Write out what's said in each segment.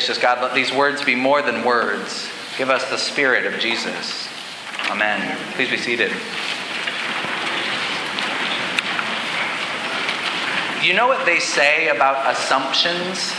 Gracious God, let these words be more than words. Give us the Spirit of Jesus. Amen. Please be seated. You know what they say about assumptions?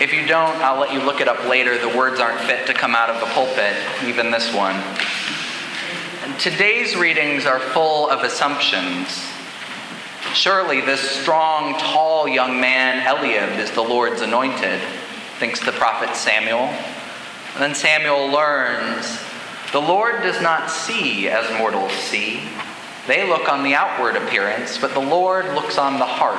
If you don't, I'll let you look it up later. The words aren't fit to come out of the pulpit, even this one. And today's readings are full of assumptions. Surely this strong, tall young man, Eliab, is the Lord's anointed, thinks the prophet Samuel. And then Samuel learns the Lord does not see as mortals see. They look on the outward appearance, but the Lord looks on the heart.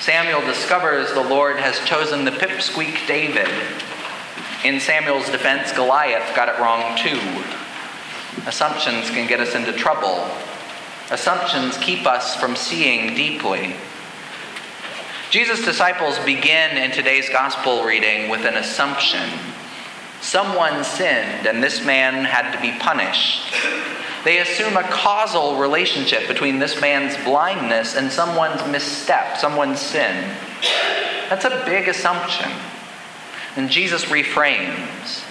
Samuel discovers the Lord has chosen the pipsqueak David. In Samuel's defense, Goliath got it wrong too. Assumptions can get us into trouble. Assumptions keep us from seeing deeply. Jesus' disciples begin in today's gospel reading with an assumption. Someone sinned, and this man had to be punished. They assume a causal relationship between this man's blindness and someone's misstep, someone's sin. That's a big assumption. And Jesus reframes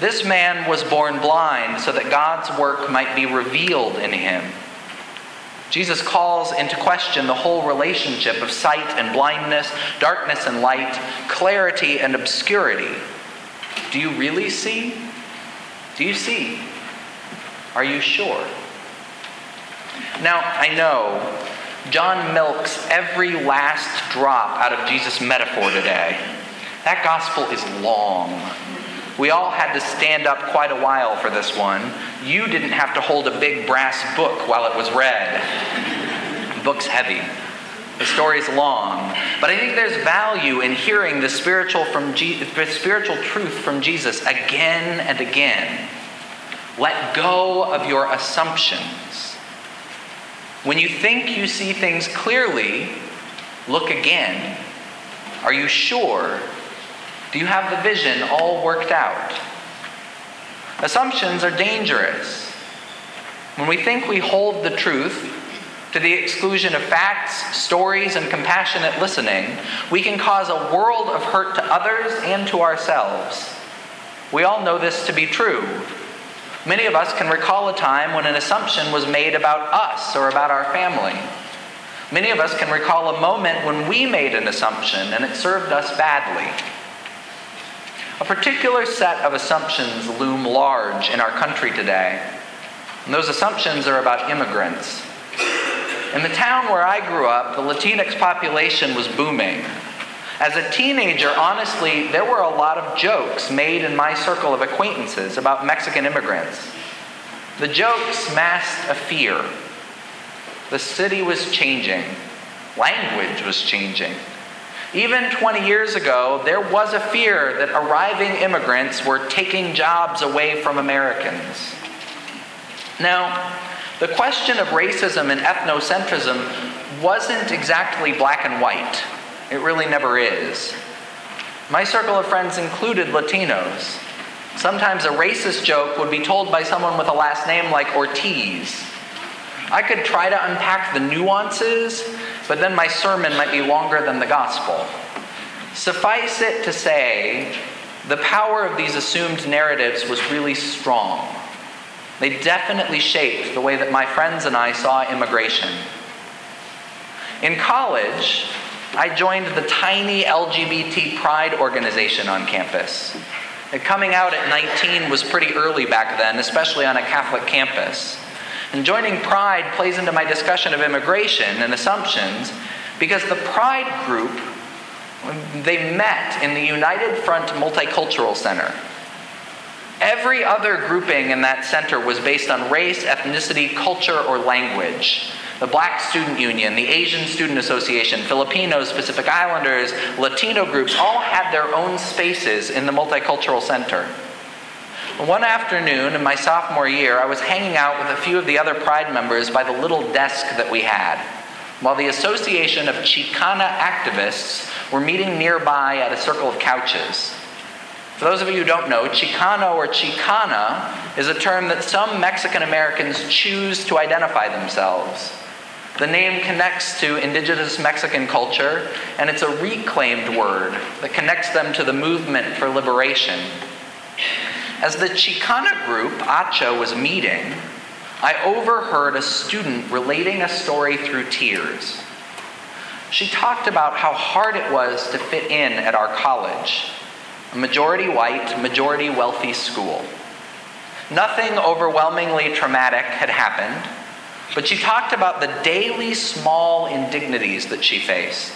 This man was born blind so that God's work might be revealed in him. Jesus calls into question the whole relationship of sight and blindness, darkness and light, clarity and obscurity. Do you really see? Do you see? Are you sure? Now, I know John milks every last drop out of Jesus' metaphor today. That gospel is long. We all had to stand up quite a while for this one. You didn't have to hold a big brass book while it was read. The book's heavy. The story's long, but I think there's value in hearing the spiritual from Je- the spiritual truth from Jesus again and again. Let go of your assumptions. When you think you see things clearly, look again. Are you sure? Do you have the vision all worked out? Assumptions are dangerous. When we think we hold the truth to the exclusion of facts, stories, and compassionate listening, we can cause a world of hurt to others and to ourselves. We all know this to be true. Many of us can recall a time when an assumption was made about us or about our family. Many of us can recall a moment when we made an assumption and it served us badly. A particular set of assumptions loom large in our country today. And those assumptions are about immigrants. In the town where I grew up, the Latinx population was booming. As a teenager, honestly, there were a lot of jokes made in my circle of acquaintances about Mexican immigrants. The jokes masked a fear. The city was changing, language was changing. Even 20 years ago, there was a fear that arriving immigrants were taking jobs away from Americans. Now, the question of racism and ethnocentrism wasn't exactly black and white. It really never is. My circle of friends included Latinos. Sometimes a racist joke would be told by someone with a last name like Ortiz. I could try to unpack the nuances, but then my sermon might be longer than the gospel. Suffice it to say, the power of these assumed narratives was really strong. They definitely shaped the way that my friends and I saw immigration. In college, I joined the tiny LGBT pride organization on campus. Coming out at 19 was pretty early back then, especially on a Catholic campus. And joining Pride plays into my discussion of immigration and assumptions because the Pride group, they met in the United Front Multicultural Center. Every other grouping in that center was based on race, ethnicity, culture, or language the Black Student Union, the Asian Student Association, Filipinos, Pacific Islanders, Latino groups all had their own spaces in the Multicultural Center. One afternoon in my sophomore year, I was hanging out with a few of the other Pride members by the little desk that we had, while the Association of Chicana activists were meeting nearby at a circle of couches. For those of you who don't know, Chicano or Chicana is a term that some Mexican Americans choose to identify themselves. The name connects to indigenous Mexican culture, and it's a reclaimed word that connects them to the movement for liberation. As the Chicana group, Acha, was meeting, I overheard a student relating a story through tears. She talked about how hard it was to fit in at our college, a majority white, majority wealthy school. Nothing overwhelmingly traumatic had happened but she talked about the daily small indignities that she faced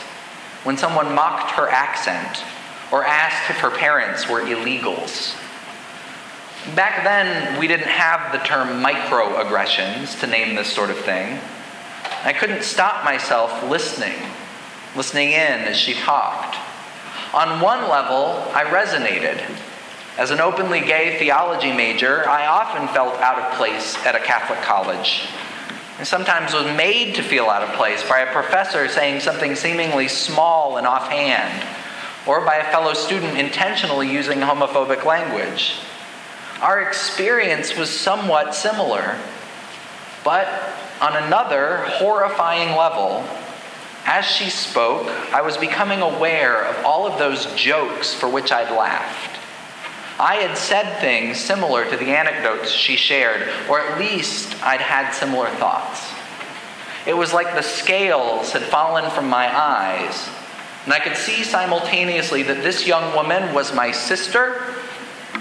when someone mocked her accent or asked if her parents were illegals. Back then, we didn't have the term microaggressions to name this sort of thing. I couldn't stop myself listening, listening in as she talked. On one level, I resonated. As an openly gay theology major, I often felt out of place at a Catholic college and sometimes was made to feel out of place by a professor saying something seemingly small and offhand, or by a fellow student intentionally using homophobic language. Our experience was somewhat similar, but on another horrifying level, as she spoke, I was becoming aware of all of those jokes for which I'd laughed. I had said things similar to the anecdotes she shared, or at least I'd had similar thoughts. It was like the scales had fallen from my eyes, and I could see simultaneously that this young woman was my sister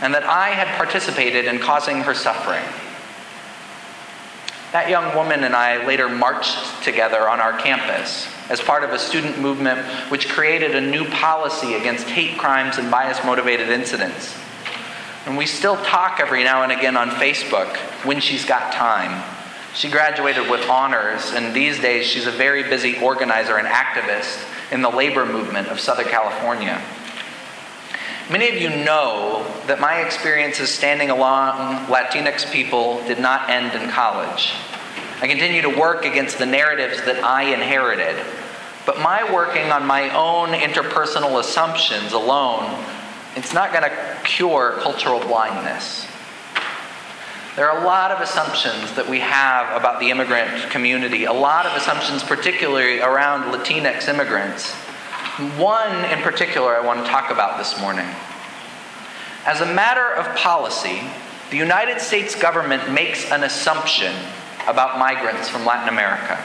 and that I had participated in causing her suffering. That young woman and I later marched together on our campus as part of a student movement which created a new policy against hate crimes and bias motivated incidents. And we still talk every now and again on Facebook when she's got time. She graduated with honors, and these days she's a very busy organizer and activist in the labor movement of Southern California. Many of you know that my experiences standing along Latinx people did not end in college. I continue to work against the narratives that I inherited, but my working on my own interpersonal assumptions alone it's not going to cure cultural blindness. There are a lot of assumptions that we have about the immigrant community, a lot of assumptions, particularly around Latinx immigrants. One in particular I want to talk about this morning. As a matter of policy, the United States government makes an assumption about migrants from Latin America.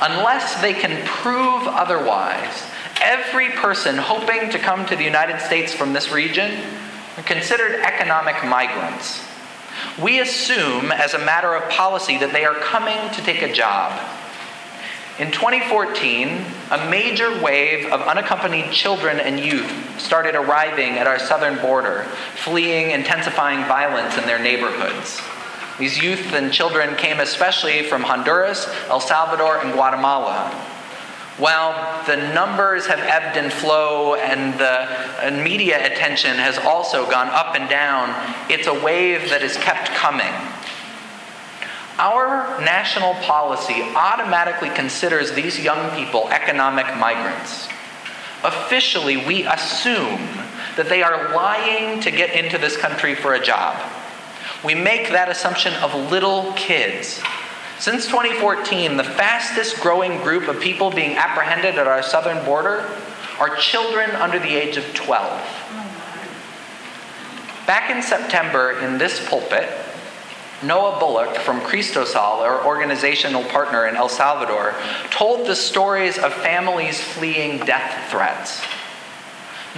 Unless they can prove otherwise, every person hoping to come to the United States from this region are considered economic migrants. We assume, as a matter of policy, that they are coming to take a job. In 2014, a major wave of unaccompanied children and youth started arriving at our southern border, fleeing intensifying violence in their neighborhoods. These youth and children came especially from Honduras, El Salvador, and Guatemala. While the numbers have ebbed and flowed and the media attention has also gone up and down, it's a wave that is kept coming. Our national policy automatically considers these young people economic migrants. Officially, we assume that they are lying to get into this country for a job. We make that assumption of little kids since 2014, the fastest growing group of people being apprehended at our southern border are children under the age of 12. Back in September, in this pulpit, Noah Bullock from Cristosal, our organizational partner in El Salvador, told the stories of families fleeing death threats.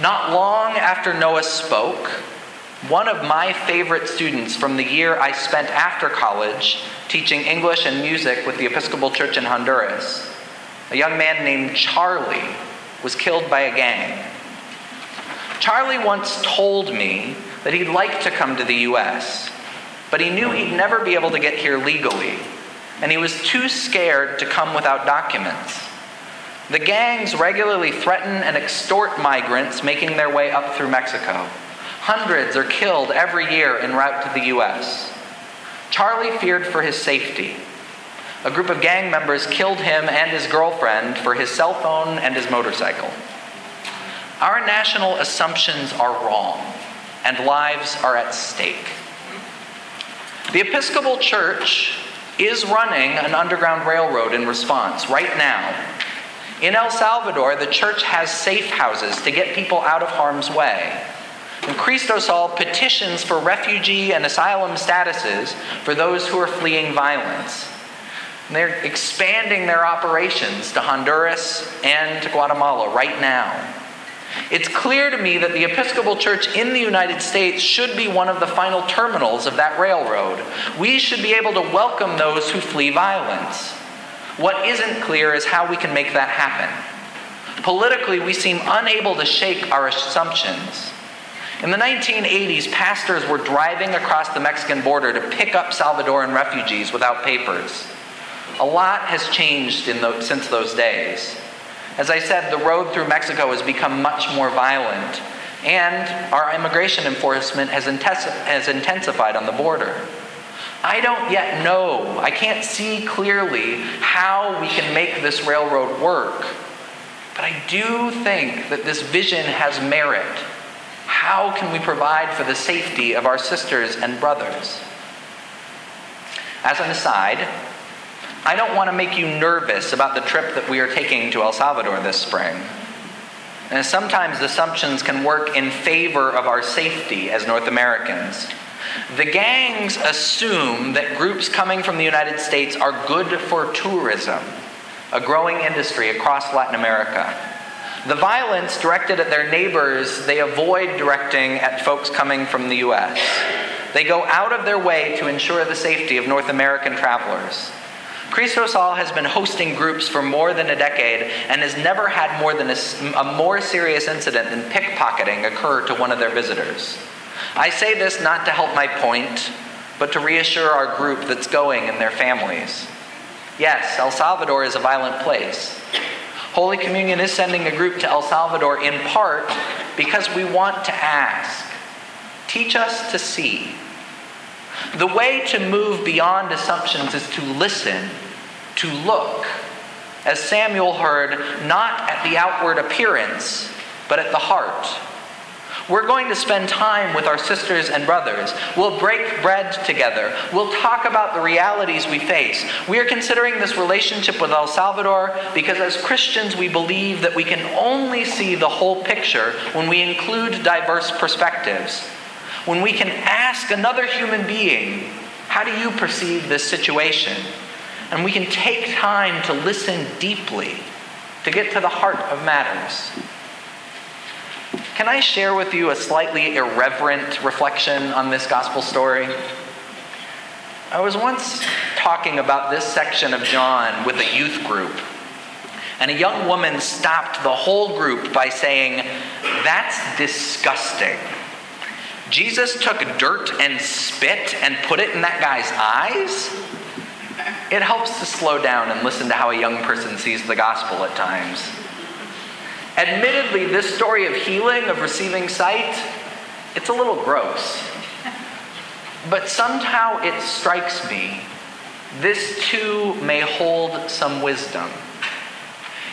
Not long after Noah spoke, one of my favorite students from the year I spent after college teaching English and music with the Episcopal Church in Honduras, a young man named Charlie, was killed by a gang. Charlie once told me that he'd like to come to the U.S., but he knew he'd never be able to get here legally, and he was too scared to come without documents. The gangs regularly threaten and extort migrants making their way up through Mexico. Hundreds are killed every year en route to the U.S. Charlie feared for his safety. A group of gang members killed him and his girlfriend for his cell phone and his motorcycle. Our national assumptions are wrong, and lives are at stake. The Episcopal Church is running an underground railroad in response right now. In El Salvador, the church has safe houses to get people out of harm's way. And Cristosal petitions for refugee and asylum statuses for those who are fleeing violence. And they're expanding their operations to Honduras and to Guatemala right now. It's clear to me that the Episcopal Church in the United States should be one of the final terminals of that railroad. We should be able to welcome those who flee violence. What isn't clear is how we can make that happen. Politically, we seem unable to shake our assumptions. In the 1980s, pastors were driving across the Mexican border to pick up Salvadoran refugees without papers. A lot has changed the, since those days. As I said, the road through Mexico has become much more violent, and our immigration enforcement has, intensified on the border. I don't yet know, I can't see clearly how we can make this railroad work. But I do think that this vision has merit. How can we provide for the safety of our sisters and brothers? As an aside, I don't want to make you nervous about the trip that we are taking to El Salvador this spring. And sometimes assumptions can work in favor of our safety as North Americans. The gangs assume that groups coming from the United States are good for tourism, a growing industry across Latin America. The violence directed at their neighbors, they avoid directing at folks coming from the U.S. They go out of their way to ensure the safety of North American travelers. Cristosal has been hosting groups for more than a decade and has never had more than a, a, more serious incident than pickpocketing occur to one of their visitors. I say this not to help my point, but to reassure our group that's going and their families. Yes, El Salvador is a violent place. Holy Communion is sending a group to El Salvador in part because we want to ask teach us to see. The way to move beyond assumptions is to listen, to look, as Samuel heard, not at the outward appearance, but at the heart. We're going to spend time with our sisters and brothers. We'll break bread together. We'll talk about the realities we face. We are considering this relationship with El Salvador because as Christians we believe that we can only see the whole picture when we include diverse perspectives when we can ask another human being, How do you perceive this situation? And we can take time to listen deeply to get to the heart of matters. Can I share with you a slightly irreverent reflection on this gospel story? I was once talking about this section of John with a youth group, and a young woman stopped the whole group by saying, That's disgusting. Jesus took dirt and spit and put it in that guy's eyes? It helps to slow down and listen to how a young person sees the gospel at times. Admittedly, this story of healing, of receiving sight, it's a little gross. But somehow it strikes me this too may hold some wisdom.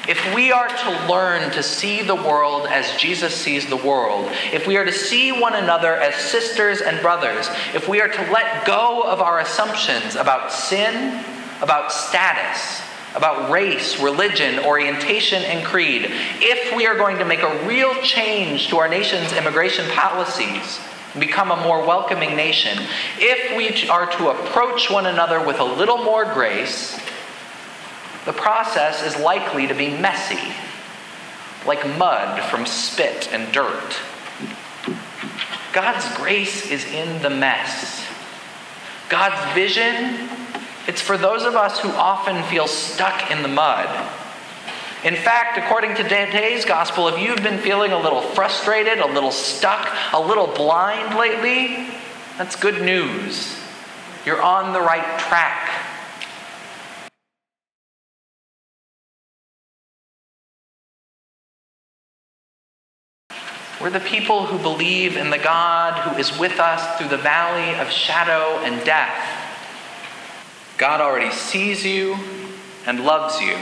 If we are to learn to see the world as Jesus sees the world, if we are to see one another as sisters and brothers, if we are to let go of our assumptions about sin, about status, about race, religion, orientation, and creed, if we are going to make a real change to our nation's immigration policies, and become a more welcoming nation, if we are to approach one another with a little more grace, the process is likely to be messy, like mud from spit and dirt. God's grace is in the mess. God's vision, it's for those of us who often feel stuck in the mud. In fact, according to today's gospel, if you've been feeling a little frustrated, a little stuck, a little blind lately, that's good news. You're on the right track. We're the people who believe in the God who is with us through the valley of shadow and death. God already sees you and loves you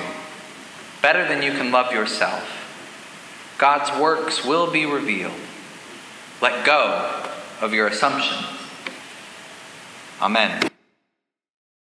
better than you can love yourself. God's works will be revealed. Let go of your assumptions. Amen.